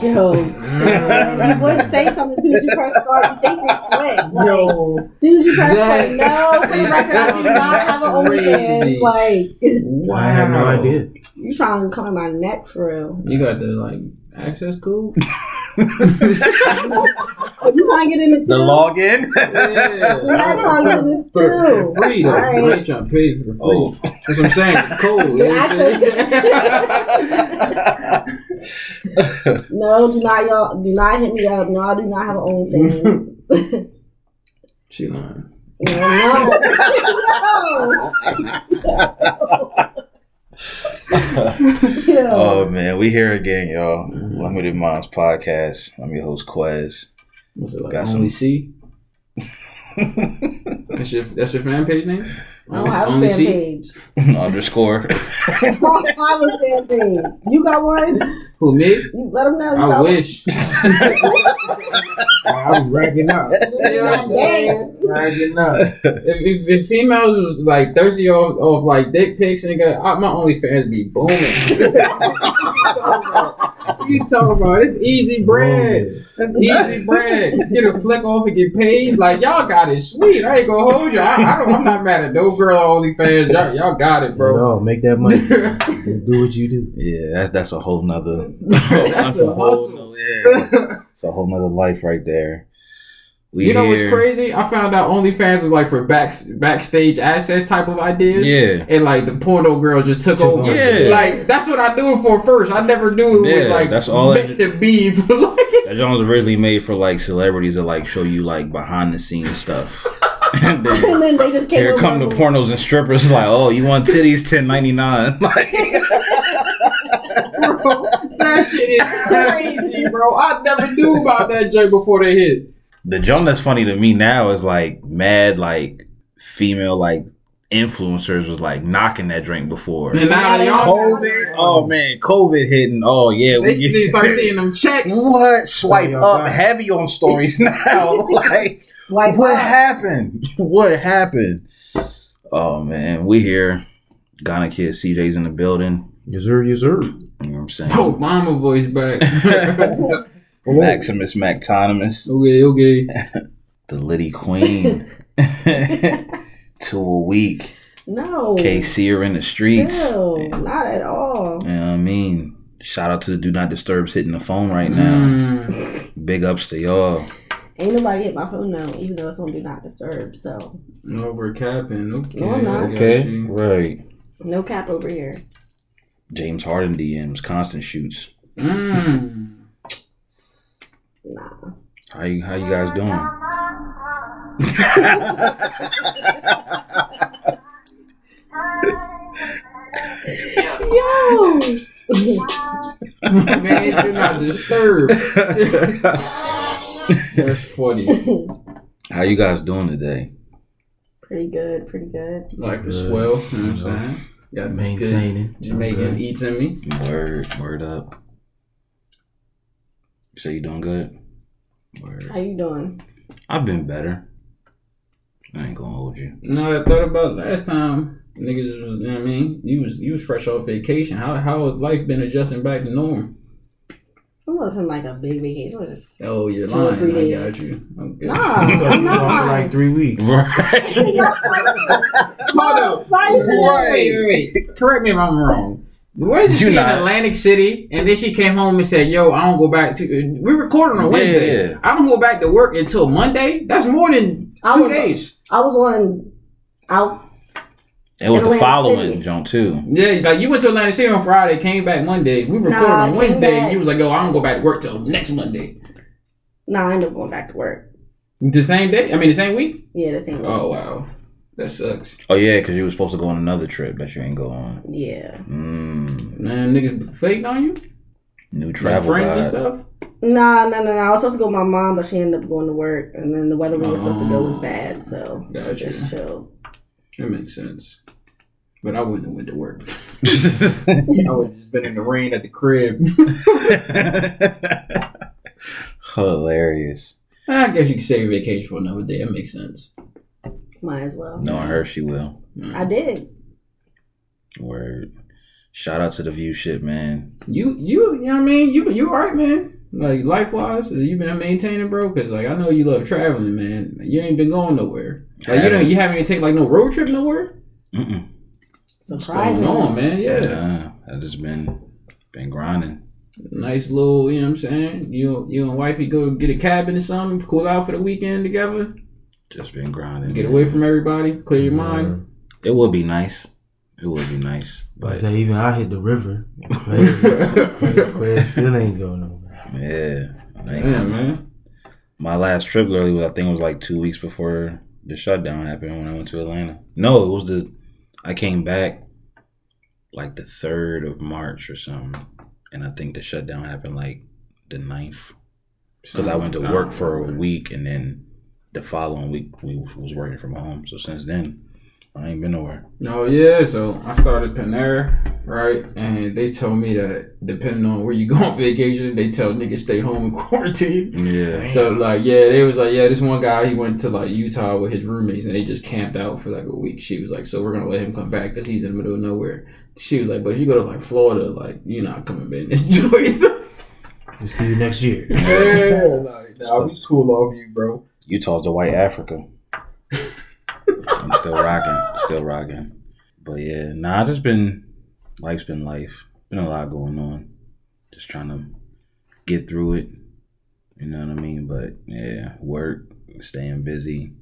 his OnlyFans. Yo, you would say something as soon as you first start. You think you're slick. Like, Yo, as soon as you first That say no, for the record, I do not have an OnlyFans. Crazy. Like, I have no idea. you trying to come in my neck for real. You got the like access code. Oh, you trying to get in it too? The login. Yeah. We're not trying to do this For, too. for free though. All right. You ain't trying to pay for the free. Oh. That's what I'm saying. Cool. The access. No, do not y'all do not hit me up. No, I do not have an OnlyFans. she lying. no, no. oh man, we here again, y'all. Limited Minds podcast. I'm your host Quez. What's it like? Got Only some- C. That's your that's your fan page name. I don't have a Only fan C? page. Underscore. I don't have a fan page. You got one? Who me? You let them know. You I got wish. I'm ragging up. One. Damn. ragging up. if, if, if females was like thirsty off, off like dick pics and got I, my OnlyFans be booming. what you talking about? It's easy bread. That's easy bread. Get a flick off and get paid. Like y'all got it sweet. I ain't gonna hold you. I, I don't, I'm not mad at no girl on OnlyFans. Y'all, y'all got it, bro. No, make that money. do what you do. Yeah, that's that's a whole nother. That's a whole hustle. nother- yeah, it's a whole nother life right there. We You know what's crazy? I found out OnlyFans was like for back backstage access type of ideas. Yeah. And like the porno girl just took, Took over. over. Yeah. Like that's what I knew it for first. I never knew it Yeah, was like that's all I meant to be for like That joint was originally made for like celebrities to like show you like behind the scenes stuff. and then And then they just came here over come the and- pornos and strippers like, oh, you want titties ten ninety nine. Like Bro, that shit is crazy, bro. I never knew about that joint before they hit. The joint that's funny to me now is like mad like female like influencers was like knocking that drink before. And now they COVID, oh man, COVID hitting. Oh yeah, they we need to start seeing them checks. what swipe y'all up got heavy on stories now. like Swipe what up. happened? What happened? Oh man, we here. Ghana kid CJ's in the building. Yes, sir. Yes, sir. You know what I'm saying? Oh, mama voice back. Maximus Mactonimus, okay, okay. the Liddy Queen. to a week. No. KC are in the streets. Chill. You Not at all. what I mean? Shout out to the Do Not Disturbs hitting the phone right now. Mm. Big ups to y'all. Ain't nobody hit my phone now, even though it's on Do Not Disturb. So No, we're capping. Okay. No, I'm not. Okay, right. no cap over here. James Harden DMs, constant shoots. Mm. Nah. How you how you guys doing? Yo. Man, do not disturb. That's funny. how you guys doing today? pretty good. Pretty good. Like a swell, you know what I'm saying? Got Maintaining. good Jamaican Okay. eats in me. Word, word up. You say you doing good? Word. How you doing? I've been better. I ain't gonna hold you. No, I thought about last time niggas was, you know what I mean? You was you was fresh off vacation. How how has life been adjusting back to norm? It wasn't like a big vacation. It was just Oh, you're Two or lying. three I got days. you. Okay. Nah, I'm off for not. like three weeks. Right. Hold up. Wait, wait, wait. Correct me if I'm wrong. Wasn't she You in. Atlantic City and then she came home and said, "Yo, I don't go back to." We're recording on Wednesday. yeah. I don't go back to work until Monday. That's more than I two was- days. I was on out. It was the following City. joint too. Yeah, like you went to Atlantic City on Friday, came back Monday. We recorded Nah, on Wednesday. back- You was like, "Yo, I don't go back to work till next Monday." Nah, I ended up going back to work. The same day? I mean, the same week? Yeah, the same. week. Oh wow, that sucks. Oh yeah, because you were supposed to go on another trip that you ain't go on. Yeah. Mm, Man, niggas faked on you. new Like travel friends and stuff. Nah, no, no, no. I was supposed to go with my mom, but she ended up going to work, and then the weather we were supposed to go was Oh. bad, so Gotcha. just chill. That makes sense. But I wouldn't have went to work. I would have just been in the rain at the crib. Hilarious. I guess you could save your vacation for another day. That makes sense. Might as well. Knowing her, she will. Mm. I did. Word. Shout out to the view shit, man. You you you know what I mean? You you alright, man. Like life wise, you been maintaining, bro. Cause like I know you love traveling, man. You ain't been going nowhere. Like you don't you haven't even take like no road trip nowhere. Mm-mm. What's Surprising. going on, man? Yeah. Yeah, I just been been grinding. Nice little, you know what I'm saying? You you and wifey go get a cabin or something, cool out for the weekend together, Just been grinding. get man. away from everybody, clear your mind. It would be nice. It would be nice, But I say even I hit the river. Quez Quez still ain't going nowhere. yeah. I ain't Yeah, man. My last trip literally was I think it was like two weeks before the shutdown happened when I went to Atlanta. No, it was the I came back like the third of March or something, and I think the shutdown happened like the 9th because I went to work for a week and then the following week we was working from home. So since then, I ain't been nowhere. Oh yeah, so I started Panera, right? And they told me that depending on where you go on vacation, they tell niggas stay home and quarantine. Yeah, So like yeah, they was like yeah, this one guy he went to like Utah with his roommates and they just camped out for like a week. She was like, so we're gonna let him come back because he's in the middle of nowhere. She was like, but if you go to like Florida, like you're not coming back. Enjoy it. We'll see you next year. yeah, like nah, we cool off you, bro. Utah's the white Africa. I'm still rocking, still rocking. But yeah, nah, it's been life's been life. Been a lot going on. Just trying to get through it. You know what I mean? But yeah, work, staying busy,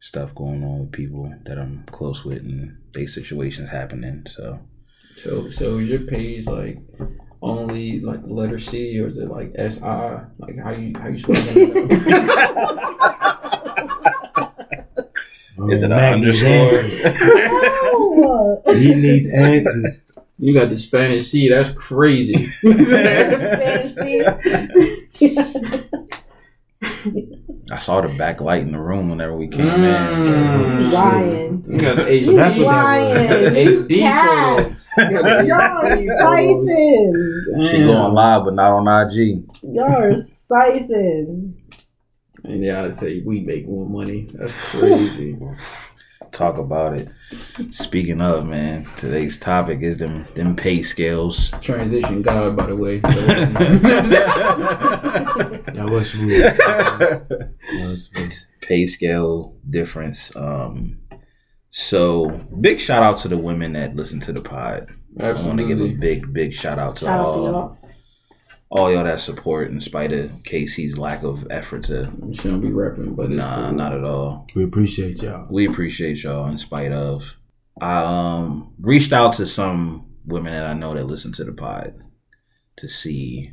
stuff going on with people that I'm close with, and they situations happening. So So so your page like only like the letter C or is it like S I? Like how you how you spell that? is it Oh, an Mac needs underscore? He needs answers. You got the Spanish C. That's crazy. Spanish seed. I saw the backlight in the room whenever we came Mm. in. Ryan. You got the HD. That's what that Ryan. HD Cat. You got the Y'all are HD slicing. She Damn. going live, but not on IG. Y'all are slicing. And yeah, I'd say we make more money. That's crazy. Talk about it. Speaking of man, today's topic is them them pay scales. Transition God, by the way. That was smooth. That was smooth. pay scale difference. Um, so big shout out to the women that listen to the pod. I want to give a big big shout out to Shout out to all y'all. All y'all that support in spite of Casey's lack of effort to. Shouldn't be repping, but it's Nah, cool. not at all. We appreciate y'all. We appreciate y'all in spite of. I um reached out to some women that I know that listen to the pod to see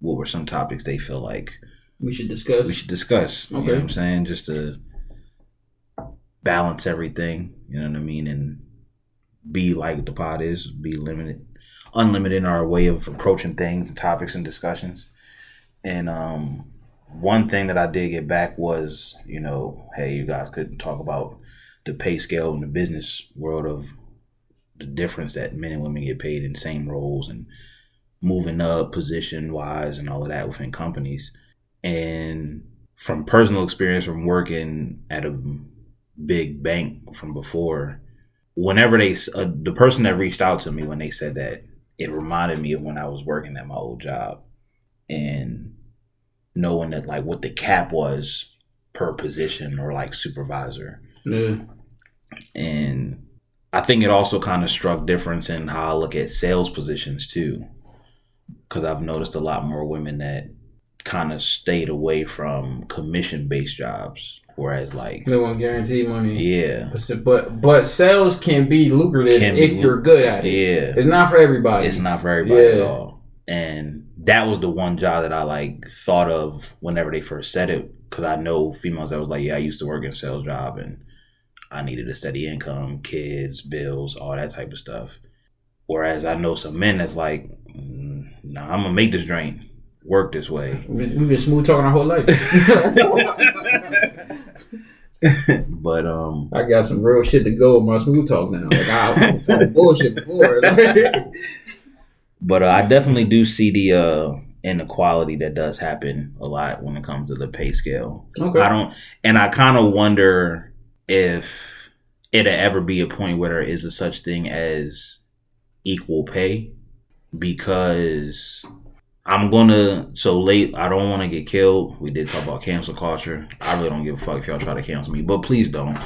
what were some topics they feel like We should discuss. we should discuss. You know Okay. what I'm saying? Just to balance everything, you know what I mean, and be like the pod is, be limited, unlimited in our way of approaching things, and topics, and discussions. And um, one thing that I did get back was, you know, hey, you guys couldn't talk about the pay scale in the business world of the difference that men and women get paid in same roles and moving up position wise and all of that within companies. And from personal experience from working at a big bank from before, whenever they, uh, the person that reached out to me when they said that, it reminded me of when I was working at my old job and knowing that like what the cap was per position or like supervisor yeah. and I think it also kind of struck difference in how I look at sales positions too, because I've noticed a lot more women that kind of stayed away from commission based jobs, whereas like They want guaranteed money. yeah, But- But sales can be lucrative Can if be you're good at it. yeah, It's not for everybody. it's not for everybody at all. And that was the one job that I like thought of whenever they first said it, because I know females that was like, yeah, I used to work in a sales job and I needed a steady income, kids, bills, all that type of stuff. Whereas I know some men that's like, mm, nah, I'm gonna make this drain work this way. We- We've been smooth talking our whole life. but um, I got some real shit to go with my smooth talk now. Like I was talking bullshit before. but uh, I definitely do see the uh, inequality that does happen a lot when it comes to the pay scale. okay. I don't, and I kind of wonder if it'll ever be a point where there is a such thing as equal pay because I'm gonna so late. I don't want to get killed. We did talk about cancel culture. I really don't give a fuck if y'all try to cancel me, but please don't.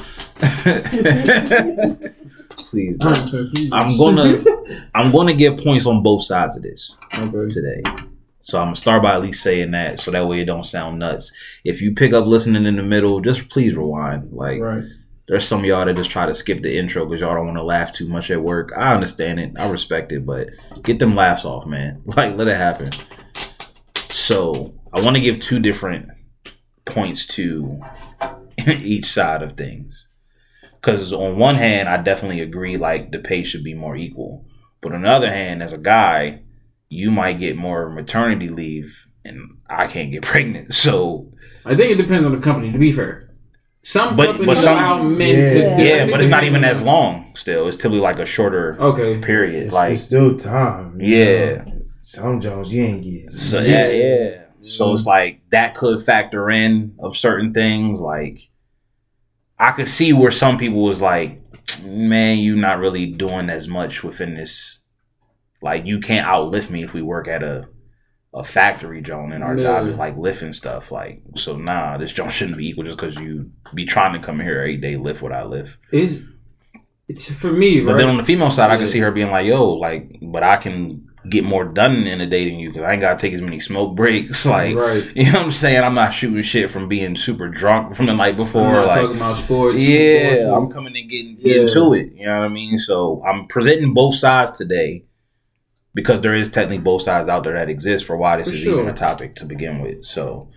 please don't. I'm gonna I'm gonna give points on both sides of this Okay. today. So I'm gonna start by at least saying that, so that way it don't sound nuts. If you pick up listening in the middle, just please rewind. Like Right. There's some y'all that just try to skip the intro because y'all don't want to laugh too much at work. I understand it, I respect it, but get them laughs off, man. Like let it happen. So I want to give two different points to each side of things. Because on one hand, I definitely agree like the pay should be more equal. But on the other hand, as a guy, you might get more maternity leave, and I can't get pregnant. So I think it depends on the company. To be fair, some But- companies but some- allow men Yeah. to. Yeah, yeah, but it's not even as long. Still, it's typically like a shorter Okay. period. It's, like it's still time. Yeah. know. Some Jones you ain't getting. So yeah, yeah. So it's like that could factor in of certain things. Like I could see where some people was like, "Man, you not really doing as much within this. Like you can't outlift me if we work at a a factory, Joan, and our job is like lifting stuff. Like so, nah, this joint shouldn't be equal just because you be trying to come here every day lift what I lift. Is it's for me, right But right? then on the female side, I can see her being like, "Yo, like, but I can." Get more done in a day than you because I ain't gotta take as many smoke breaks. Like, right. you know what I'm saying? I'm not shooting shit from being super drunk from the night before. Like, talking about sports. yeah, sports. I'm coming and getting, getting Yeah. to it. You know what I mean? So I'm presenting both sides today because there is technically both sides out there that exist for why this For is sure. even a topic to begin with. So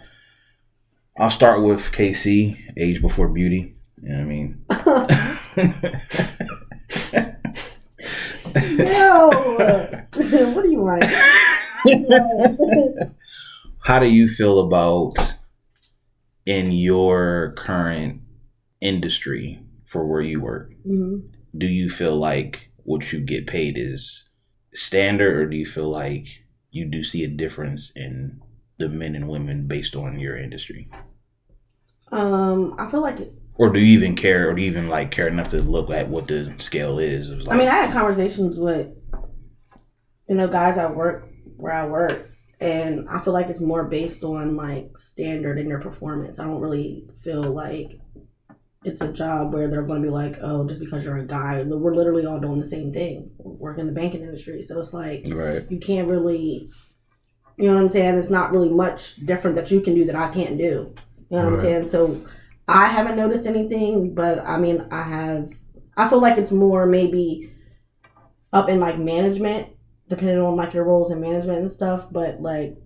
I'll start with KC, age before beauty. You know what I mean? Yo, what do you want? How do you feel about in your current industry for where you work? Mhm. do you feel like what you get paid is standard or do you feel like you do see a difference in the men and women based on your industry Um, I feel like it, or do you even care or do you even like care enough to look at what the scale is was I mean, I had conversations with, you know, guys at work where I work, and I feel like it's more based on like standard in your performance. I don't really feel like it's a job where they're going to be like, oh, just because you're a guy, we're literally all doing the same thing, work in the banking industry. So it's like right you can't really, you know what I'm saying? It's not really much different that you can do that I can't do. You know what I'm saying? So I haven't noticed anything, but I mean, I have. I feel like it's more maybe up in like management, depending on like your roles in management and stuff. But like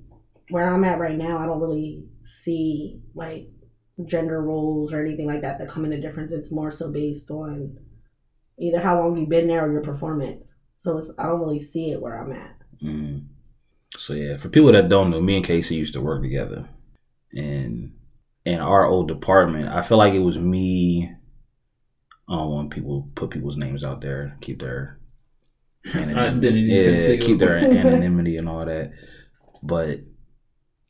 where I'm at right now, I don't really see like gender roles or anything like that that come into difference. It's more so based on either how long you've been there or your performance. So it's, I don't really see it where I'm at. mm. so yeah for people that don't know me and casey used to work together and in our old department i feel like it was me i don't want people put people's names out there keep their Identities yeah, keep their anonymity and all that. But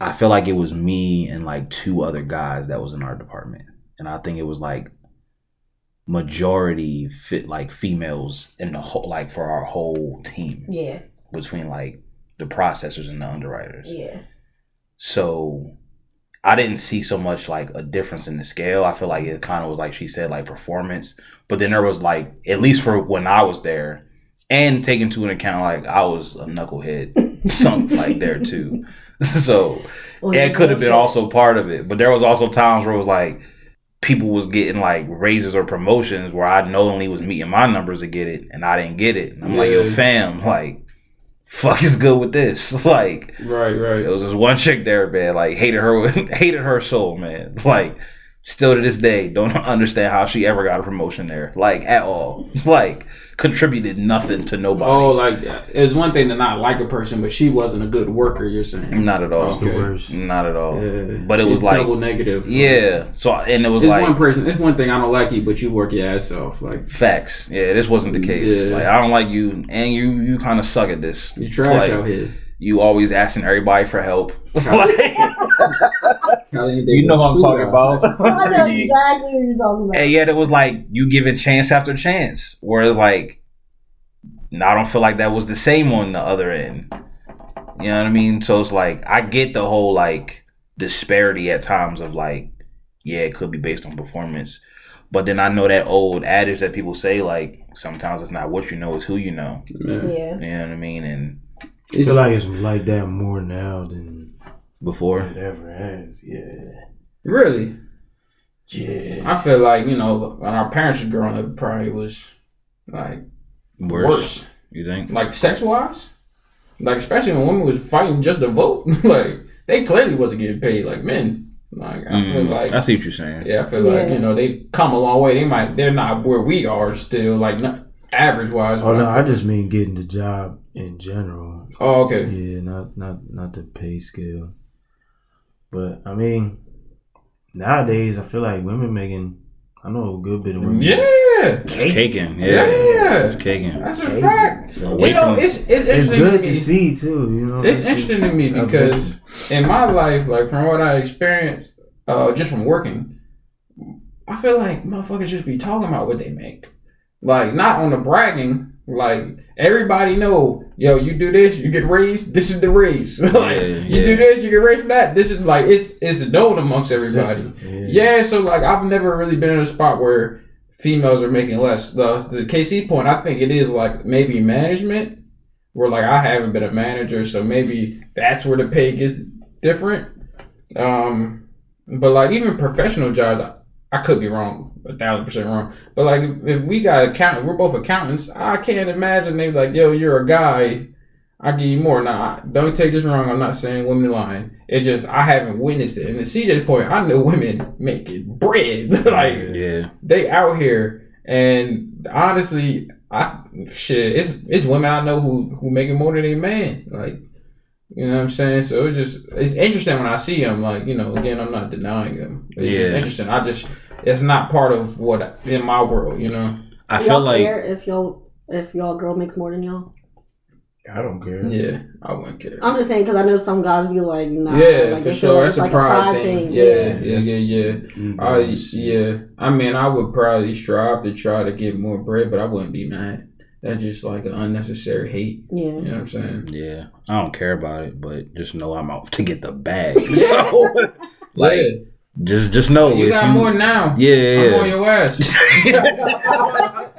I feel like it was me and like two other guys that was in our department, and I think it was like majority fit like females in the whole like for our whole team Yeah, between like the processors and the underwriters. yeah. So I didn't see so much like a difference in the scale. I feel like it kind of was like she said, like performance. But then there was like, at least for when I was there, and taking into an account like I was a knucklehead, something like there too. So Well, it could have been also part of it. But there was also times where it was like people was getting like raises or promotions where I knowingly was meeting my numbers to get it, and I didn't get it. And I'm like, yo, fam, like, fuck is good with this, like. Right, right. It was this one chick there, man. Like hated her, hated her soul, man. Like still to this day, don't understand how she ever got a promotion there, like at all. It's like contributed nothing to nobody. Oh, like it's one thing to not like a person, but she wasn't a good worker. You're saying? Not at all. Okay. Not at all. Yeah. But it was It's like, double negative. yeah. So and it was It's like one person. It's one thing I don't like you, but you work your ass off. Like facts. Yeah, this wasn't the case. Yeah. Like I don't like you, and you you kind of suck at this. you trash Like, out here. You always asking everybody for help. like, You you know what I'm talking about. I know exactly what you're talking about. And yet it was like you giving chance after chance. Whereas like I don't feel like that was the same on the other end. You know what I mean? So it's like I get the whole like disparity at times of like, yeah, it could be based on performance. But then I know that old adage that people say like sometimes it's not what you know, it's who you know. Yeah. Yeah. You know what I mean? And I feel like it's like that more now than before it ever has. Yeah. Really, Yeah. I feel like you know when our parents were growing up, probably was like worse, worse. You think? like sex wise, like especially when women was fighting just to vote, like they clearly wasn't getting paid like men. Like I feel Mm, like I see what you're saying. yeah, I feel like you know they've come a long way. They might they're not where we are still, like not average wise. Oh no, I just mean getting the job in general. Oh okay, Yeah, not not not the pay scale. But I mean, nowadays I feel like women making. I know a good bit of women. yeah, It's caking. Yeah. Yeah. It's caking. that's a fact. So Away You know, it's it's, it's interesting good to to me. see too. You know, It's interesting to me because in my life, like from what I experienced, uh, just from working, I feel like motherfuckers just be talking about what they make, like not on the bragging. Like everybody know, yo, you do this, you get raised. This is the raise. like Yeah, you do this, you get raised for that. This is like it's it's known amongst everybody. Yeah. Yeah, so like I've never really been in a spot where females are making less. The the KC point, I think it is like maybe management, where like I haven't been a manager, so maybe that's where the pay gets different. Um, but like even professional jobs, I, could be wrong, a thousand percent wrong. But like if, if we got accountant, we're both accountants. I can't imagine they like, yo, you're a guy. I give you more. Now, don't take this wrong. I'm not saying women lying. It just I haven't witnessed it. And the CJ point, I know women making bread. like Yeah. they out here, and honestly, I shit, it's it's women I know who who making more than a man. Like, you know what I'm saying? So it's just it's interesting when I see them. Like, you know, again, I'm not denying them. It's just interesting. I just it's not part of what in my world. You know? I feel y'all like care if y'all if y'all girl makes more than y'all? I don't care. Yeah, I wouldn't care. I'm just saying because I know some guys be like, nah. yeah, like, for they feel sure. like That's it's a like pride, thing. Yeah, yeah, yeah, yeah. Mm-hmm. I, yeah, I mean, I would probably strive to try to get more bread, but I wouldn't be mad. That's just like an unnecessary hate. Yeah. You know what I'm saying? Yeah, I don't care about it, but just know I'm out to get the bag. so, like, Yeah. just just know you got you, more now. yeah, I'm on yeah, your ass.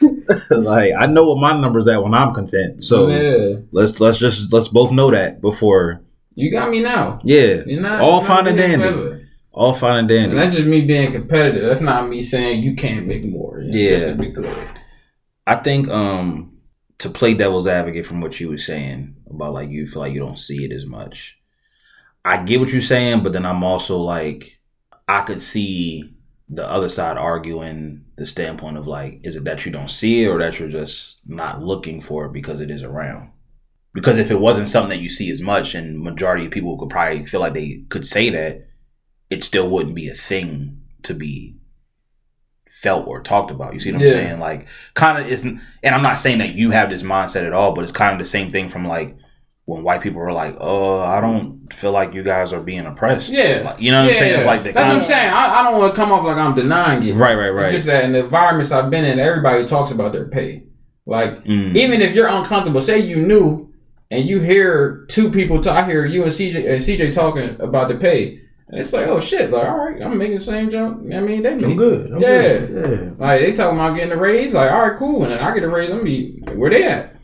like I know what my number's at when I'm content. So yeah, let's let's just let's both know that before. you got me now. Yeah, You're not All you're fine not and dandy. clever. all fine and And dandy. that's just me being competitive. That's not me saying you can't make more. you know, Yeah. Just to be clear. I think um to play devil's advocate from what you were saying about like you feel like you don't see it as much. I get what you're saying, but then I'm also like I could see the other side arguing the standpoint of like, is it that you don't see it or that you're just not looking for it because it is around? Because if it wasn't something that you see as much, and majority of people could probably feel like they could say that, it still wouldn't be a thing to be felt or talked about. You see what I'm Yeah. saying? Like, kind of isn't. And I'm not saying that you have this mindset at all, but it's kind of the same thing from like when white people are like, "Oh, I don't feel like you guys are being oppressed." Yeah. Like, you know what I'm saying? It's like the That's what I'm saying. I, I don't want to come off like I'm denying it. right, right, It's right. just that in the environments I've been in, everybody talks about their pay. Like Mm. even if you're uncomfortable, say you knew and you hear two people talk, I hear you and CJ and CJ talking about the pay, and it's like, oh shit, like all right, I'm making the same jump. I mean, they I'm make, good. I'm Yeah. good. like they talking about getting a raise, like all right, cool, and then I get a raise, let me where they at,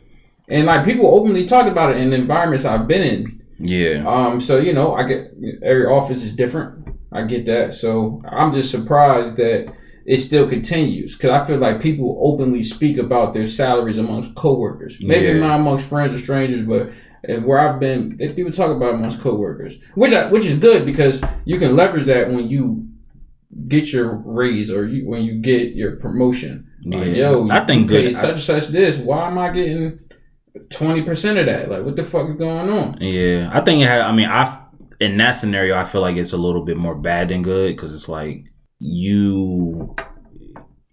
and like people openly talk about it in the environments I've been in. yeah, Um, so you know, I get every office is different. I get that. So I'm just surprised that it still continues because I feel like people openly speak about their salaries amongst coworkers. Maybe Yeah. not amongst friends or strangers, but where I've been, if people talk about it amongst coworkers, which I, which is good because you can leverage that when you get your raise or you when you get your promotion. Like, yo, I think good- such and such this. Why am I getting twenty percent of that? Like, what the fuck is going on? yeah. I think it had. I mean, I in that scenario, I feel like it's a little bit more bad than good because it's like you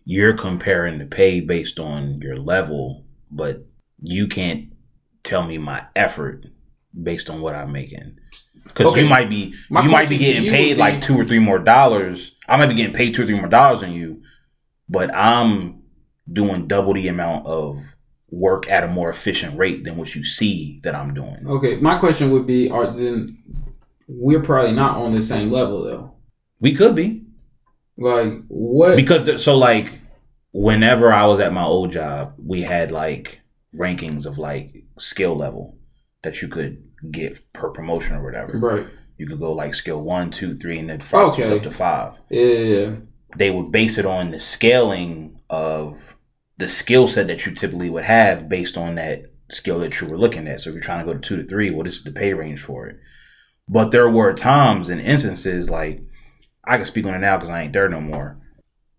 you're comparing the pay based on your level, but you can't tell me my effort based on what I'm making. Because Okay. you might be My you might be getting paid like two or three more dollars. I might be getting paid two or three more dollars than you, but I'm doing double the amount of work at a more efficient rate than what you see that I'm doing. Okay, my question would be: Are then we're probably not on the same level though? We could be Like what? because th- so like whenever I was at my old job, we had like rankings of like skill level that you could get per promotion or whatever. right. You could go like skill one, two, three, and then five Okay. up to five. Yeah. They would base it on the scaling of the skill set that you typically would have based on that skill that you were looking at. So if you're trying to go to two to three, well, this is the pay range for it. But there were times and instances like I can speak on it now because I ain't there no more.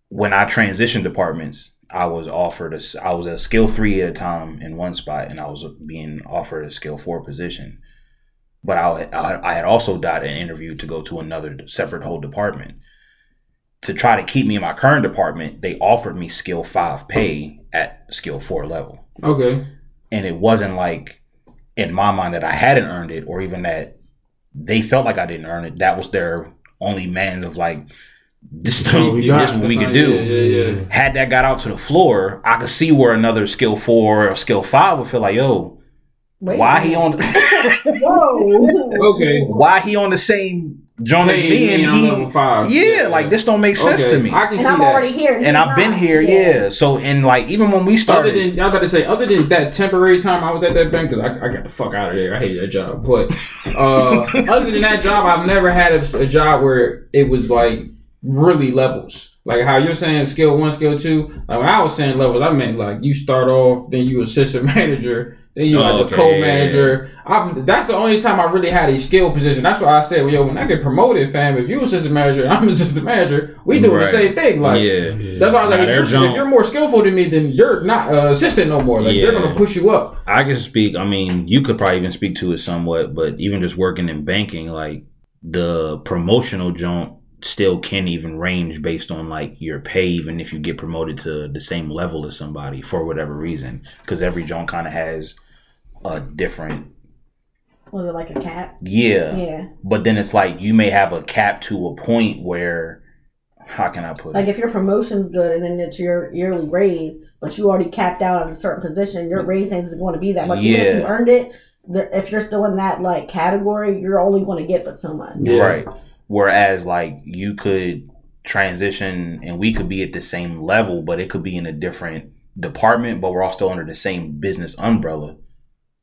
When I transitioned departments, I was offered a I was a skill three at a time in one spot, and I was being offered a skill four position. But I, I, I had also got an interview to go to another separate whole department. To try to keep me in my current department, they offered me skill five pay at skill four level Okay. and it wasn't like in my mind that I hadn't earned it or even that they felt like I didn't earn it. That was their only man of like this is what we this got. what we could do. Yeah, yeah, yeah. Had that got out to the floor, I could see where another skill four or skill five would feel like, yo, Wait why a he minute. on Whoa. Okay. why he on the same joint as Hey, me and being on he five. yeah, like this don't make sense Okay, to me. I can and see I'm that. already here. and he's I've been here, yeah. So and like even when we Other started, than I was about to say, other than that temporary time I was at that bank, because I, I got the fuck out of there. I hated that job. But uh, other than that job, I've never had a, a job where it was like really levels. Like how you're saying skill one, skill two. Like when I was saying levels, I meant like you start off, then you assistant manager, then you Oh, like okay, the co-manager. yeah, manager. I, that's the only time I really had a skill position. That's why I said, well, yo, when I get promoted, fam, if you assistant manager and I'm assistant manager, we doing Right. the same thing. Like yeah. that's why I was Nah, like, if you're, if you're more skillful than me, then you're not uh, assistant no more. Like they're gonna push you up. I can speak. I mean, you could probably even speak to it somewhat, but even just working in banking, like the promotional jump still can even range based on like your pay, even if you get promoted to the same level as somebody for whatever reason, because every jump kind of has a different. Was it like a cap? Yeah, Yeah. but then it's like you may have a cap to a point where, how can I put Like it? if your promotion's good and then it's your yearly raise, but you already capped out at a certain position, your mm. raise isn't going to be that much. Even if you earned it, if you're still in that like category, you're only going to get but so much. Yeah. Right. Whereas like you could transition and we could be at the same level, but it could be in a different department, but we're all still under the same business umbrella.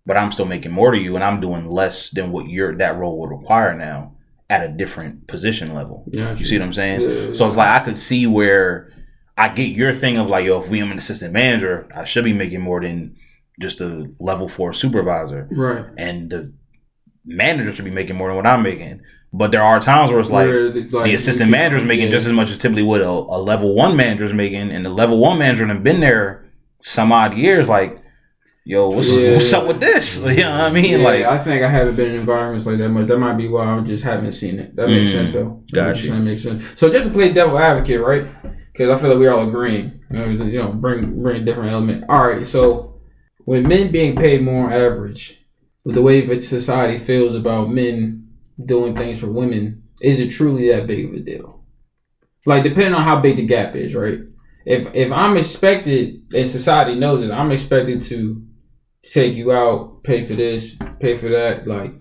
But I'm still making more to you and I'm doing less than what your that role would require now at a different position level. Yeah, You see what I'm saying? Yeah. So it's like I could see where I get your thing of like, yo, if we am an assistant manager, I should be making more than just a level four supervisor right. and the manager should be making more than what I'm making. But there are times where it's like Where the, like, the assistant manager is making yeah. just as much as typically what a, a level one manager is making, and the level one manager have been there some odd years. Like, yo, what's, Yeah. what's up with this? You know what I mean? Yeah, like, I think I haven't been in environments like that much. That might be why I just haven't seen it. That makes Mm, sense though. That you. makes sense. So just to play devil advocate, right? Because I feel like we're all agreeing. You know, you know, bring bring a different element. All right, so with men being paid more on average, with the way that society feels about men doing things for women, is it truly that big of a deal? Like depending on how big the gap is, right? If if I'm expected and society knows it, I'm expected to take you out, pay for this, pay for that. Like,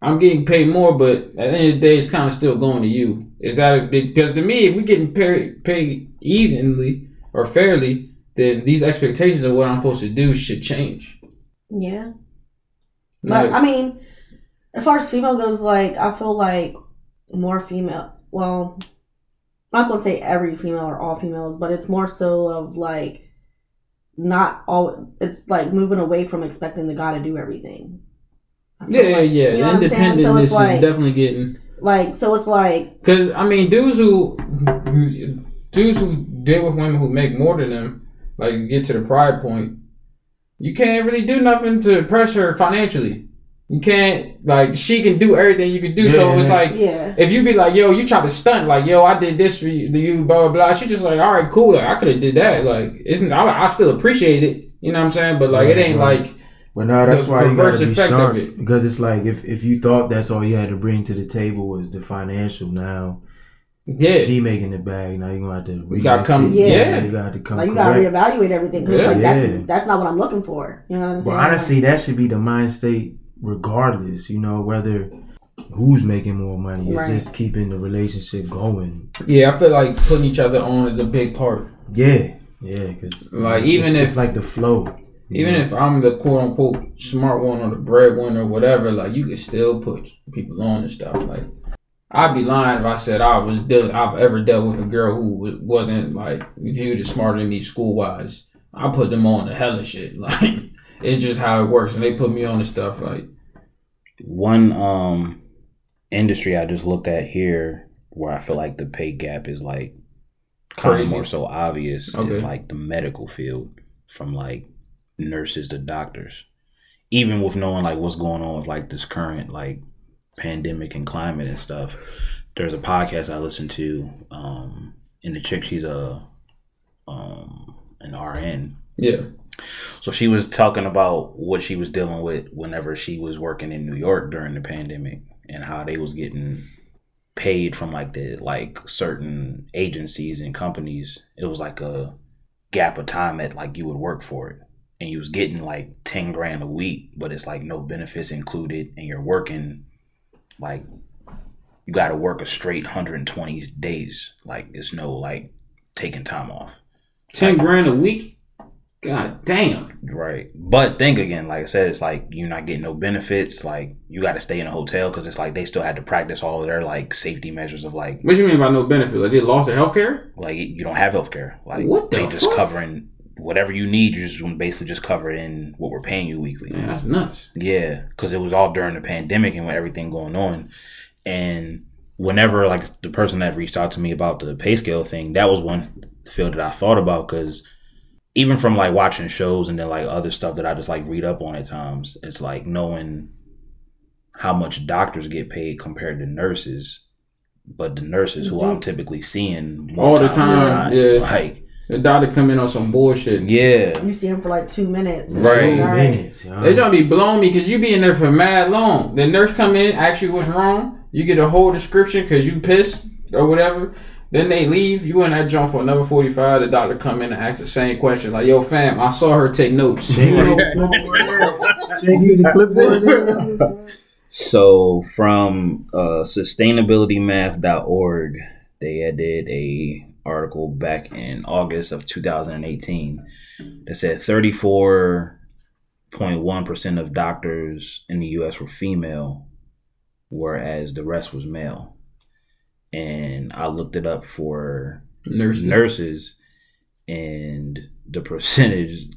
I'm getting paid more, but at the end of the day, it's kind of still going to you. Is that a big? Because to me, if we're getting paid paid evenly or fairly, then these expectations of what I'm supposed to do should change. Yeah. But Like, I mean, as far as female goes, like I feel like more female. Well, I'm not gonna say every female or all females, but it's more so of like not all. It's like moving away from expecting the guy to do everything. Yeah, yeah, like- yeah. You know I'm? So it's like, is definitely getting. like so it's like Because I mean, dudes who dudes who deal with women who make more than them, like you get to the pride point, you can't really do nothing to pressure financially. You can't like she can do everything you can do. so Yeah. it's like yeah. if you be like, yo, you try to stunt, like, yo, I did this for you, you blah blah blah. She just like, all right, cool. Like, I could have did that. Like, isn't I, I still appreciate it. You know what I'm saying? But like, it ain't Right. like But no, that's The why you gotta be sharp it. because it's like if if you thought that's all you had to bring to the table was the financial, now Yeah. she making the bag. Now you gonna have to. We gotta come- it. yeah. you gotta have to come. Like you gotta correct. reevaluate everything because Yeah. like Yeah. that's that's not what I'm looking for. You know what I'm saying? Well, honestly, that should be the mind state, regardless. You know whether who's making more money. It's Right. just keeping the relationship going. Yeah, I feel like putting each other on is a big part. Yeah, yeah. Because Like, even if- it's like the flow. Even know? if I'm the quote unquote smart one or the breadwinner or whatever, like you can still put people on and stuff. Like I'd be lying if I said I was deal- I've ever dealt with a girl who wasn't like viewed as smarter than me school wise. I put them on the hell hella shit. Like it's just how it works, and they put me on the stuff. Like One um industry I just looked at here where I feel like the pay gap is like kind of Crazy. more so obvious Okay. is like the medical field from like nurses to doctors. Even with knowing like what's going on with like this current like pandemic and climate and stuff. There's a podcast I listen to, um, and the chick she's a um an RN. Yeah, So she was talking about what she was dealing with whenever she was working in New York during the pandemic and how they was getting paid from like the like certain agencies and companies. It was like a gap of time that like you would work for it. And you was getting like ten grand a week, but it's like no benefits included and you're working like you gotta work a straight hundred and twenty days. Like it's no like taking time off. ten Like- grand a week. God damn. Right. But think again, like I said, it's like you're not getting no benefits. Like you got to stay in a hotel because it's like they still had to practice all of their like safety measures of like What you mean by no benefit? Like they lost their health care? like you don't have health care. Like What the they just covering whatever you need. You're just basically just cover it in what we're paying you weekly. Man, that's nuts. Yeah, because it was all during the pandemic and with everything going on. And whenever like the person that reached out to me about the pay scale thing, that was one field that I thought about because even from like watching shows and then like other stuff that I just like read up on at times, it's like knowing how much doctors get paid compared to nurses. But the nurses who I'm mm-hmm. typically seeing All the times time, not, yeah. like The doctor come in on some bullshit. yeah, You see him for like two minutes. Right. Two minutes, yo. They trying to be blowing me because you be in there for mad long. The nurse come in, ask you what's wrong. You get a whole description because you pissed or whatever. Then they leave. You in that joint for another forty five. The doctor come in and ask the same question like, "Yo, fam, I saw her take notes." Shake you the clipboard. So from uh, sustainabilitymath.org, they did a article back in August of 2018 that said 34.1% of doctors in the US were female, whereas the rest was male. And I looked it up for nurse. nurses, and the percentage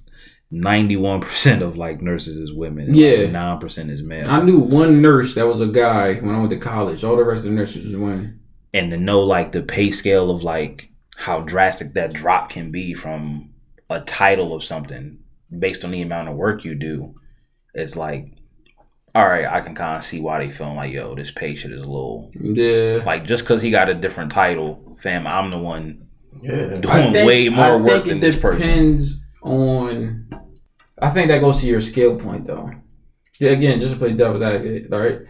91% of like nurses is women, and Yeah. like 9% is male. I knew one nurse that was a guy when I went to college. All the rest of the nurses was women. and to know like the pay scale of like how drastic that drop can be from a title of something based on the amount of work you do it's like all right i can kind of see why they feeling like yo this pay shit is a little Yeah. like just because he got a different title fam i'm the one Yeah. doing way more work than it this person depends on. I think that goes to your skill point, though. Yeah, again, just to play devil's advocate, all right?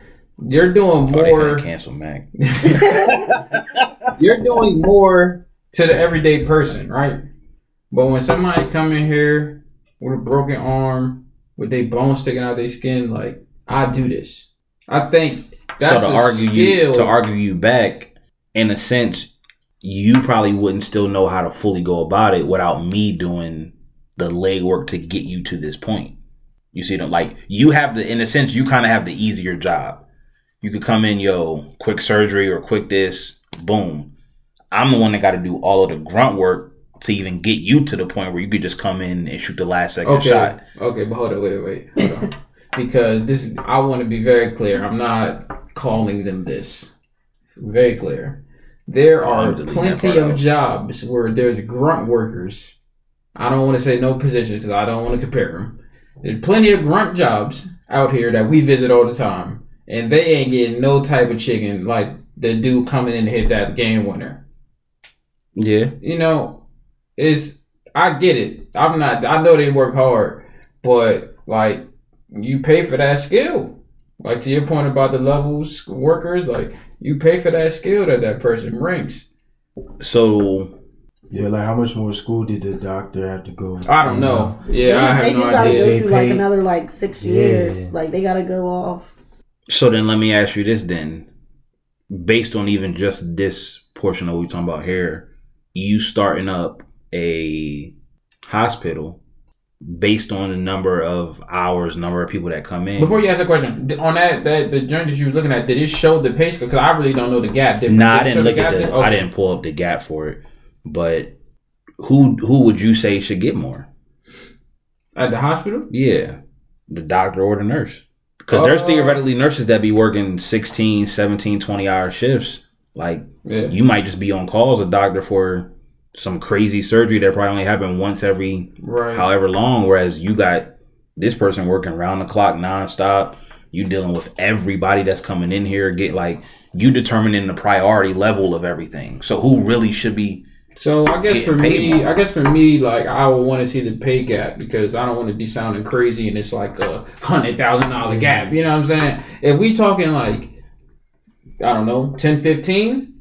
You're doing oh, more. finna cancel mac you're doing more to the everyday person, right? But when somebody come in here with a broken arm, with their bones sticking out their skin, like I do this. I think that's so to a argue skill. you to argue you back in a sense you probably wouldn't still know how to fully go about it without me doing the legwork to get you to this point you see them like you have the in a sense you kind of have the easier job you could come in yo quick surgery or quick this boom i'm the one that got to do all of the grunt work to even get you to the point where you could just come in and shoot the last second okay, shot okay, but hold on, wait, wait, hold on. because this, I want to be very clear. I'm not calling them this. Very clear. There are plenty of jobs where there's grunt workers. I don't want to say no position because I don't want to compare them. There's plenty of grunt jobs out here that we visit all the time, and they ain't getting no type of chicken like the dude coming in to hit that game winner. yeah You know, it's I get it. I'm not. I know they work hard, but like you pay for that skill. Like to your point about the levels workers, like you pay for that skill that that person brings. So Yeah, like how much more school did the doctor have to go? I don't know. Yeah, I have they, they no do gotta idea. go They through like another like six Yeah. years. Like they gotta go off. so then let me ask you this then. Based on even just this portion of what we're talking about here, you starting up a hospital based on the number of hours, number of people that come in. Before you ask a question, on that that the joint that you was looking at, did it show the pay scale? Because I really don't know the gap difference. Nah, I didn't look gap at the. di- I didn't pull up the gap for it, but who who would you say should get more? at the hospital. Yeah, the doctor or the nurse. Because there's Uh, theoretically nurses that be working 16, 17, 20 hour shifts. Like Yeah. you might just be on call as a doctor for some crazy surgery that probably only happen once every Right. however long. Whereas you got this person working round the clock nonstop. You dealing with everybody that's coming in here. Get like you determining the priority level of everything. So who really should be? So I guess for me, more. I guess for me, like I would want to see the pay gap because I don't want to be sounding crazy and it's like a hundred thousand dollar gap. You know what I'm saying? If we talking like, I don't know, 10, 15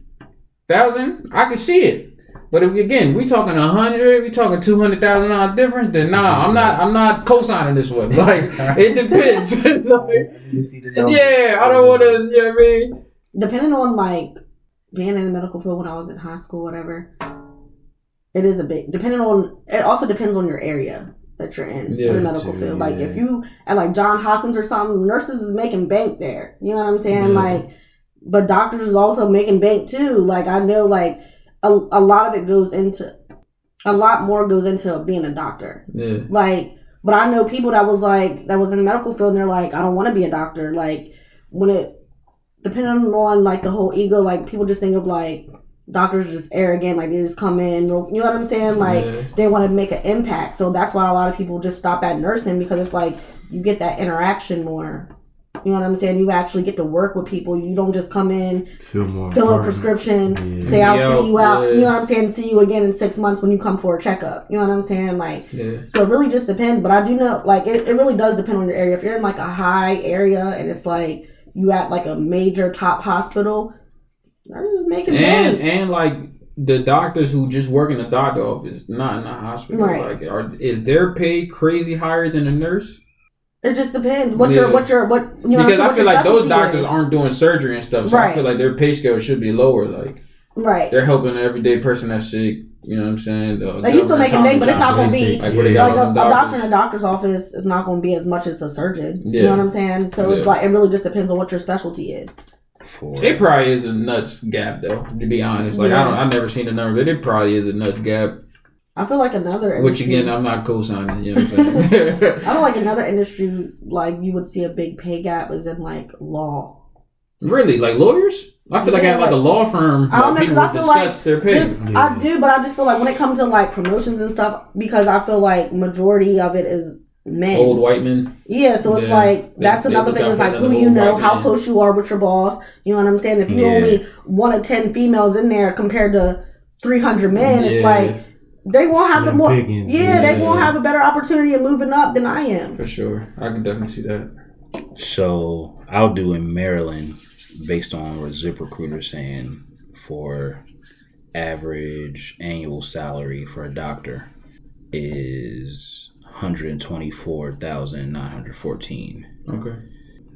thousand, I can see it. But if again we talking a hundred, we talking two hundred thousand dollar difference, then nah, I'm not, I'm not co-signing this one. Like it depends. Like, You see the yeah, I don't want to. You know what I mean? Depending on like being in the medical field when I was in high school, whatever. It is a big depending on. It also depends on your area that you're in in the medical too, field. Like if you at like John Hopkins or something, nurses is making bank there. You know what I'm saying? Yeah. Like, but doctors is also making bank too. Like I know like a, a lot of it goes into a lot more goes into being a doctor. Yeah. Like, but I know people that was like that was in the medical field and they're like, I don't want to be a doctor. Like when it depending on like the whole ego, like people just think of like doctors are just arrogant, like they just come in, you know what I'm saying? Like Yeah. they want to make an impact. So that's why a lot of people just stop at nursing because it's like you get that interaction more. You know what I'm saying? You actually get to work with people. You don't just come in, Feel more. fill a prescription, Yeah. say I'll Yeah, see you out. yeah. You know what I'm saying? See you again in six months when you come for a checkup. You know what I'm saying? Like Yeah. so it really just depends. But I do know, like, it, it really does depend on your area. If you're in like a high area and it's like you at like a major top hospital, they're just making and bank. and like the doctors who just work in the doctor office, not in the hospital, Right. like are is their pay crazy higher than a nurse? It just depends. What your Yeah. what your what you know what I'm because saying, I feel like those doctors is. aren't doing surgery and stuff, so I feel like their pay scale should be lower. Like right. they're helping an everyday person that's sick. You know what I'm saying? The Like, you still government making bank, but it's not gonna be like what Like a, a doctor in a doctor's office is not going to be as much as a surgeon. Yeah. You know what I'm saying? So it's like it really just depends on what your specialty is. For It probably is a nuts gap though. To be honest, like I don't, I've never seen the number, but it probably is a nuts gap. I feel like another Which again, I'm not co-signing. You know I'm saying? Feel like another industry like you would see a big pay gap is in like law. Really, like lawyers? I feel like I at like, like- a law firm, I don't like, know, 'cause people I feel like their pay. Just, Yeah. I do, but I just feel like when it comes to like promotions and stuff, because I feel like majority of it is men. Old white men. Yeah, so it's Yeah. like that's they another look thing. out Is like who you know, how man. close you are with your boss. You know what I'm saying? If you Yeah. only one of ten females in there compared to three hundred men, it's like they won't have the Slim more. pickings, yeah, they won't have a better opportunity of moving up than I am. For sure. I can definitely see that. So I'll do in Maryland based on what ZipRecruiter's saying for average annual salary for a doctor is 124,914. Okay.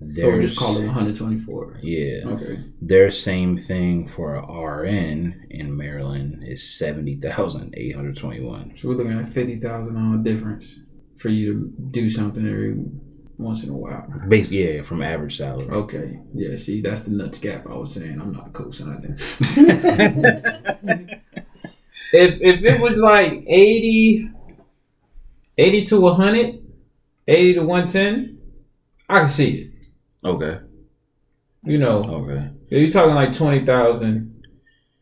So There's we'll just call it 124. yeah. Okay. Their same thing for a RN in Maryland is 70,821. So we're looking at 50,000 on a difference for you to do something every once in a while. Basically, yeah, from average salary. Okay. Yeah, see, that's the nuts gap I was saying. I'm not co-signing. if if it was like 80, 80 to 100, 80 to 110, I can see it. Okay. You know, Okay. You're talking like twenty thousand,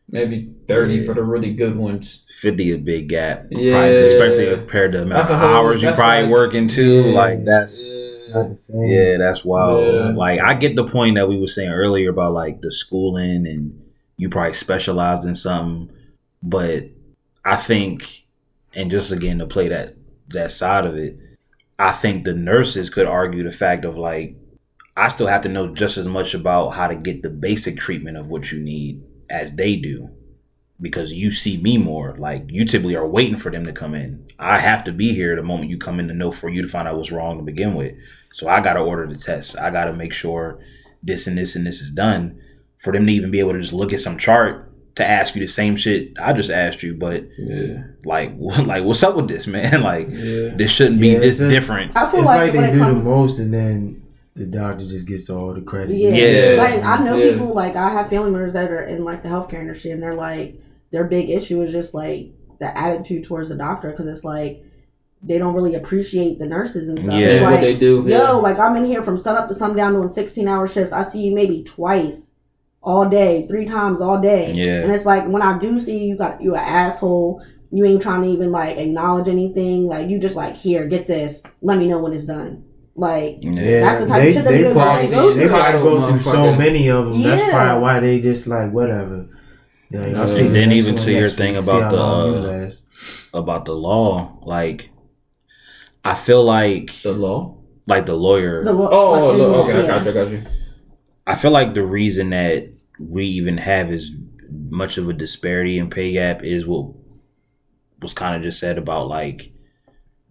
maybe thirty Yeah. for the really good ones. 50 a big gap. Yeah. Probably, especially compared to the amount of whole- hours you probably like- working too. Yeah. Like that's It's not the same. yeah, that's wild. Yeah. Like I get the point that we were saying earlier about like the schooling and you probably specialized in something, but I think and just again to play that that side of it, I think the nurses could argue the fact of like I still have to know just as much about how to get the basic treatment of what you need as they do. because you see me more. Like you typically are waiting for them to come in. I have to be here the moment you come in to know for you to find out what's wrong to begin with. So I gotta order the test. I gotta make sure this and this and this is done for them to even be able to just look at some chart to ask you the same shit I just asked you. But Yeah, like, like what's up with this, man? Like yeah. this shouldn't be Yeah, this a- different. I feel It's like, like, they do comes, the most, and then the doctor just gets all the credit. Yeah. Yeah. Like I know Yeah. people like I have family members that are in like the healthcare industry and they're like their big issue is just like the attitude towards the doctor because it's like they don't really appreciate the nurses and stuff. Yeah. It's Yeah, what they do. yo, like I'm in here from sun up to sundown doing 16 hour shifts. I see you maybe twice all day, three times all day. Yeah. And it's like when I do see you, you got you an asshole. You ain't trying to even like acknowledge anything. Like you just like here, get this. Let me know when it's done. Like Yeah. That's the type of shit that they niggas probably, gotta go they through. probably go through so many of them. That's probably why they just like whatever. Yeah, And I'll see the then next even one to your thing week, about the, uh, about the law, like I feel like The law. like the lawyer the lo- Oh, like, oh, in- look, okay, I yeah. got you, I got you. I feel like the reason that we even have as much of a disparity in pay gap is what was kind of just said about like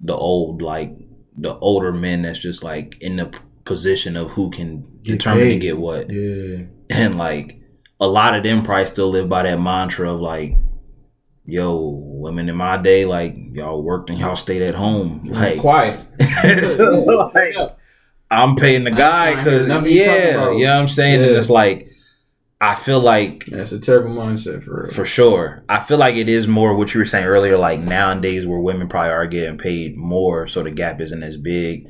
the old like the older men that's just like in the position of who can Get determine to get what. Yeah, and like a lot of them probably still live by that mantra of like yo women in my day like y'all worked and y'all stayed at home. It's like quiet. like, I'm paying the guy trying to hear because nothing yeah, you know what I'm saying. And it's like I feel like That's a terrible mindset for real. for sure. I feel like it is more what you were saying earlier. Like nowadays, where women probably are getting paid more, so the gap isn't as big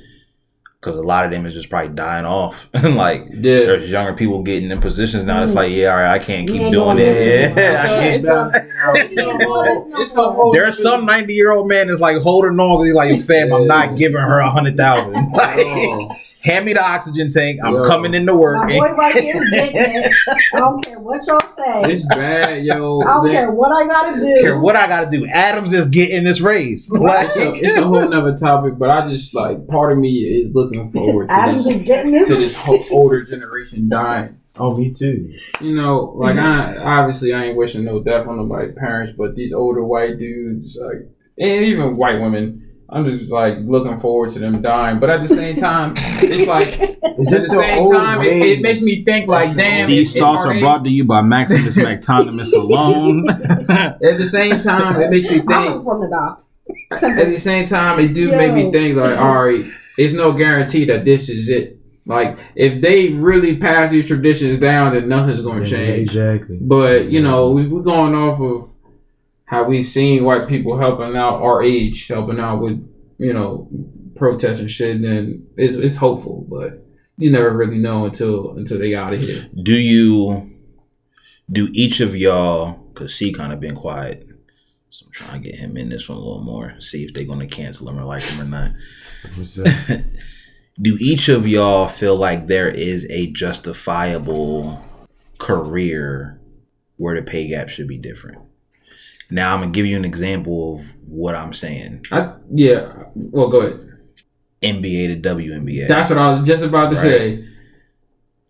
because a lot of them is just probably dying off. And like yeah. there's younger people getting in positions now. It's like yeah, all right, I can't keep ain't doing doing it. this Yeah. I can't. It's a- it's a whole- it's a whole- There's some 90 year old man that's like holding on because he's like, fam, I'm not giving her a hundred thousand. Like, hand me the oxygen tank. I'm Yo. coming into work. My boy right here is getting it. I don't care what y'all say. It's bad, yo. I don't That- care what I gotta do. care what I gotta do. Adams is getting this raise. Like, It's a, it's a whole nother topic, but I just like part of me is looking forward to Adams this is getting to this. this whole older generation dying. oh me too. You know, like I obviously I ain't wishing no death on nobody's parents, but these older white dudes, like and even white women, I'm just like looking forward to them dying. But at the same time, it's like It's at just the same time, it, it makes me think like, That's damn. These it- thoughts are are brought to you by Maximus McTonomus alone. At the same time, it makes me think. from the doc. At the same time, it do make me think like, all right, it's no guarantee that this is it. Like, if they really pass these traditions down, then nothing's going to Yeah, change. Exactly. But you know, we we're going off of how we've seen white people helping out our age, helping out with you know protests and shit. And it's it's hopeful, but you never really know until until they out of here. do you, do each of y'all, because C kind of been quiet, so I'm trying to get him in this one a little more, see if they're going to cancel him or like him or not. What's up? do each of y'all feel like there is a justifiable career where the pay gap should be different? Now I'm gonna give you an example of what I'm saying. I yeah. Well, go ahead. NBA to WNBA. That's what I was just about to Right. say.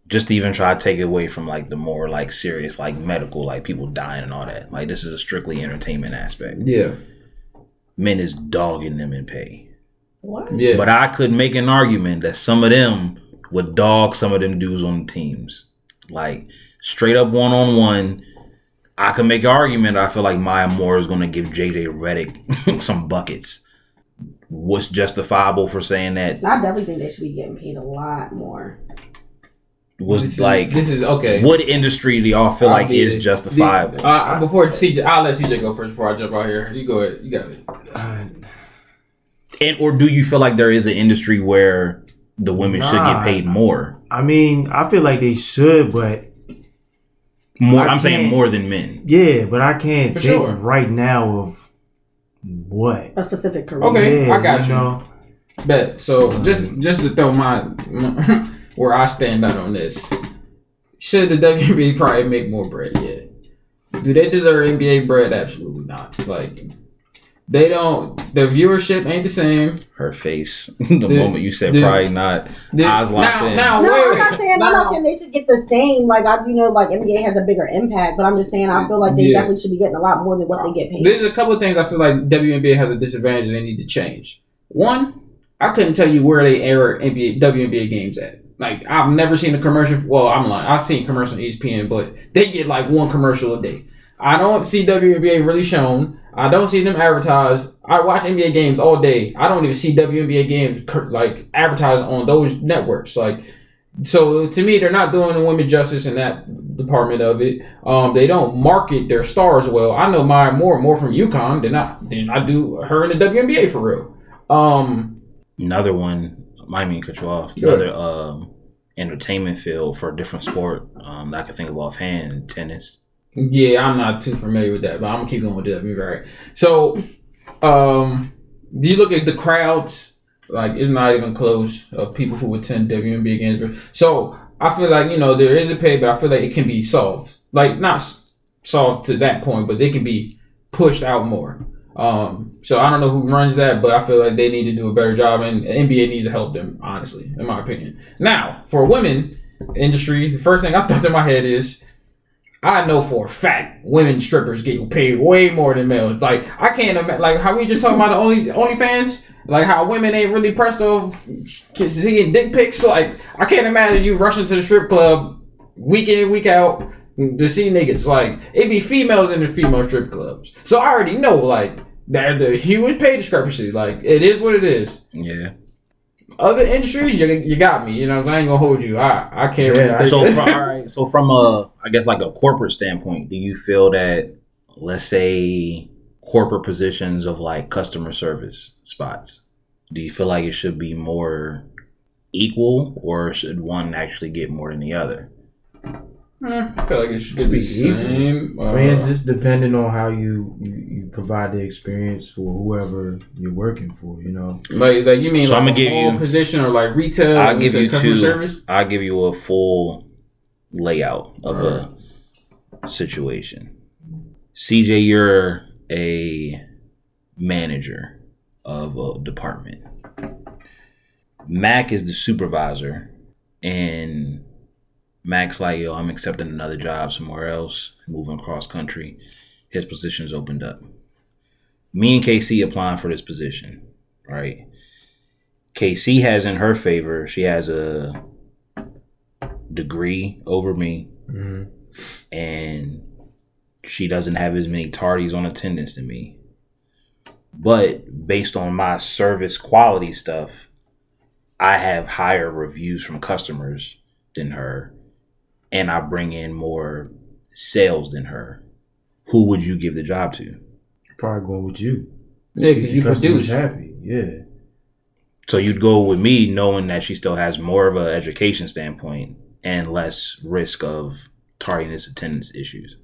just to even try to take it away from like the more like serious like medical like people dying and all that. Like this is a strictly entertainment aspect. Yeah, Men is dogging them in pay. What? yeah. But I could make an argument that some of them would dog some of them dudes on the teams. Like straight up one on one. I could make an argument I feel like Maya Moore is gonna give JJ Redick some buckets. What's justifiable for saying that I definitely think they should be getting paid a lot more. was this like is, this is okay. what industry do y'all feel I'll like be is the- justifiable? the- uh, before CJ, I'll let CJ go first before I jump out here. You go ahead. You got it. Uh, And or do you feel like there is an industry where the women should get paid more? I mean, I feel like they should, but More, I I'm saying more than men. yeah, but I can't For think sure. right now of what. A specific career. Okay, Yeah, I got you. know? Bet. So just just to throw my where I stand out on this, should the WNBA probably make more bread? Yeah. Do they deserve NBA bread? Absolutely not. Like They don't. The viewership ain't the same. Her face. the moment you said the- probably not. The- Eyes locked now, in. now, No, wait, I'm not saying I'm not saying they should get the same. Like I do know, like NBA has a bigger impact, but I'm just saying I feel like they Yeah. definitely should be getting a lot more than what they get paid. There's a couple of things I feel like WNBA has a disadvantage and they need to change. One, I couldn't tell you where they air NBA WNBA games at. Like I've never seen a commercial. Well, I'm lying. I've seen commercial on ESPN, but they get like one commercial a day. I don't see WNBA really shown. I don't see them advertised. I watch NBA games all day. I don't even see WNBA games like advertised on those networks. Like, so to me, they're not doing the women justice in that department of it. Um, they don't market their stars well. I know Maya Moore more from UConn than I than I do her in the WNBA for real. Um, Another one, I mean, cut you off. Another um, entertainment field for a different sport um, that I can think of offhand tennis. Yeah, I'm not too familiar with that, but I'm gonna keep going with that. Right. So, um, do you look at the crowds? Like, it's not even close of people who attend WNBA games. So, I feel like you know there is a pay, but I feel like it can be solved. Like, not solved to that point, but they can be pushed out more. Um, so I don't know who runs that, but I feel like they need to do a better job, and NBA needs to help them. Honestly, in my opinion. Now, for women industry, the first thing I thought in my head is. I know for a fact women strippers get paid way more than males. Like I can't imagine, like how we just talking about the only OnlyFans, like how women ain't really pressed of seeing dick pics. Like I can't imagine you rushing to the strip club week in week out to see niggas. Like it'd be females in the female strip clubs. So I already know like there's a huge pay discrepancy. Like it is what it is. Yeah. Other industries, you, you got me. You know I ain't gonna hold you. I I can't. Yeah, really So from, all right, so from a, I guess like a corporate standpoint, do you feel that, let's say, corporate positions of like customer service spots, do you feel like it should be more equal, or should one actually get more than the other? Eh, I feel like it should be the Equal. same. I mean, it's Uh, just depending on how you, you, you provide the experience for whoever you're working for. You know, Like, like you mean So like I'ma a give whole you- position or like retail? I'll when give say you customer two. service. I'll give you a full layout of a situation. CJ, you're a manager of a department. Mac is the supervisor, and Mac's like, yo, I'm accepting another job somewhere else, moving cross country. His position's opened up. Me and KC applying for this position, right? KC has in her favor, she has a degree over me, mm-hmm. and she doesn't have as many tardies on attendance than me. But based on my service quality stuff, I have higher reviews from customers than her, and I bring in more sales than her. Who would you give the job to? probably going with you. Yeah, because the you produce. happy. Yeah, So you'd go with me knowing that she still has more of an education standpoint and less risk of tardiness attendance issues.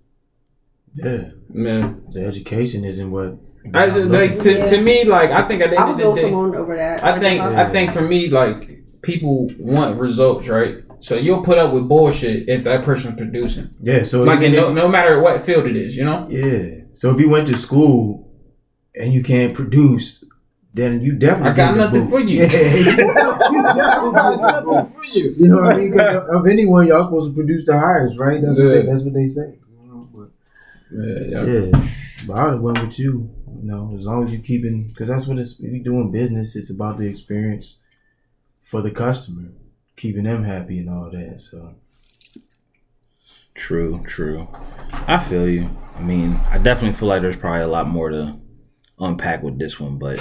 yeah. man. The education isn't what. I just, like to, to me, like I think at the I end would of go the day, someone over that. I think if I think for me, like people want results, right? So you'll put up with bullshit if that person's producing. Yeah, so like in no, no matter what field it is, you know. yeah. So if you went to school and you can't produce, then you definitely I got nothing boot. for you. Yeah, you definitely got nothing for you. You know what I mean? of anyone, y'all supposed to produce the highest, right? That's what they, that's what they say. You Yeah, yeah. yeah, but I went with you. You know, as long as you keeping, because that's what it's. If you doing business, it's about the experience for the customer, keeping them happy and all that. So True, true. I feel you. I mean, I definitely feel like there's probably a lot more to unpack with this one, but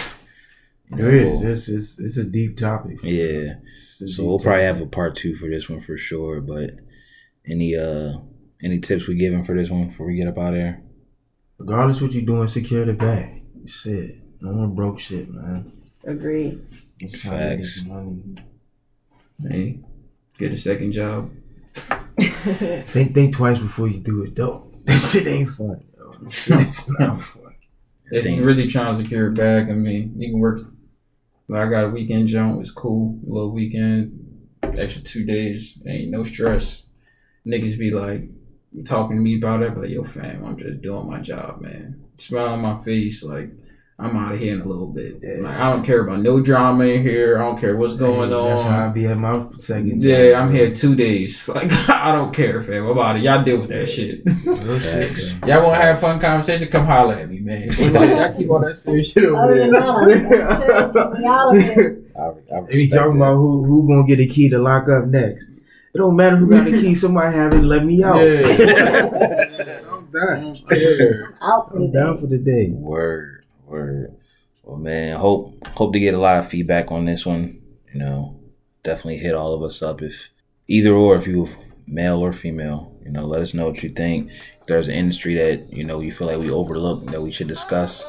you there know, is. It's, it's it's a deep topic. yeah. So we'll probably have a part two for this one for sure. But any uh any tips we giving for this one before we get up out of there? Regardless what you're doing, secure the bag. Shit, no one broke shit, man. Agree. It's trying to get Facts. Some money. Hey, get a second job. Think think twice before you do it, though. This shit ain't fun. Yo. This shit is not fun. If you're really trying to secure it back, I mean, you can work. Like I got a weekend jump. It's cool. A little weekend, extra two days. Ain't no stress. Niggas be like talking to me about it, but yo, fam, I'm just doing my job, man. Smile on my face, like I'm out of here in a little bit. Yeah. Like, I don't care about no drama in here. I don't care what's going Hey, That's how I on. be at my second. Yeah, job, I'm bro. here two days. Like I don't care, fam. What about it? Y'all deal with that shit. Shit, Y'all want to have fun conversation? Come holler at me, man. Like, y'all keep all that serious shit over oh, there. than that, shit, get me out of here. I, I They be talking it. about who who gonna get a key to lock up next. It don't matter who got the key. Somebody have it. Let me out. Yeah. I'm done. Yeah. Out for the I'm down day. for the day. Word, word. Well, man, hope hope to get a lot of feedback on this one. You know, definitely hit all of us up if either or if you male or female. You know, let us know what you think. If there's an industry that you know you feel like we overlook that we should discuss,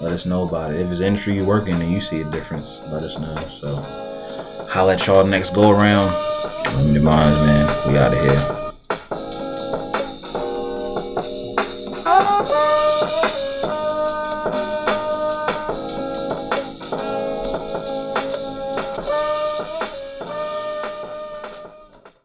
let us know about it. If it's an industry you work in and you see a difference, let us know. So, holla at y'all next go around. Let Limited minds, man. We out of here.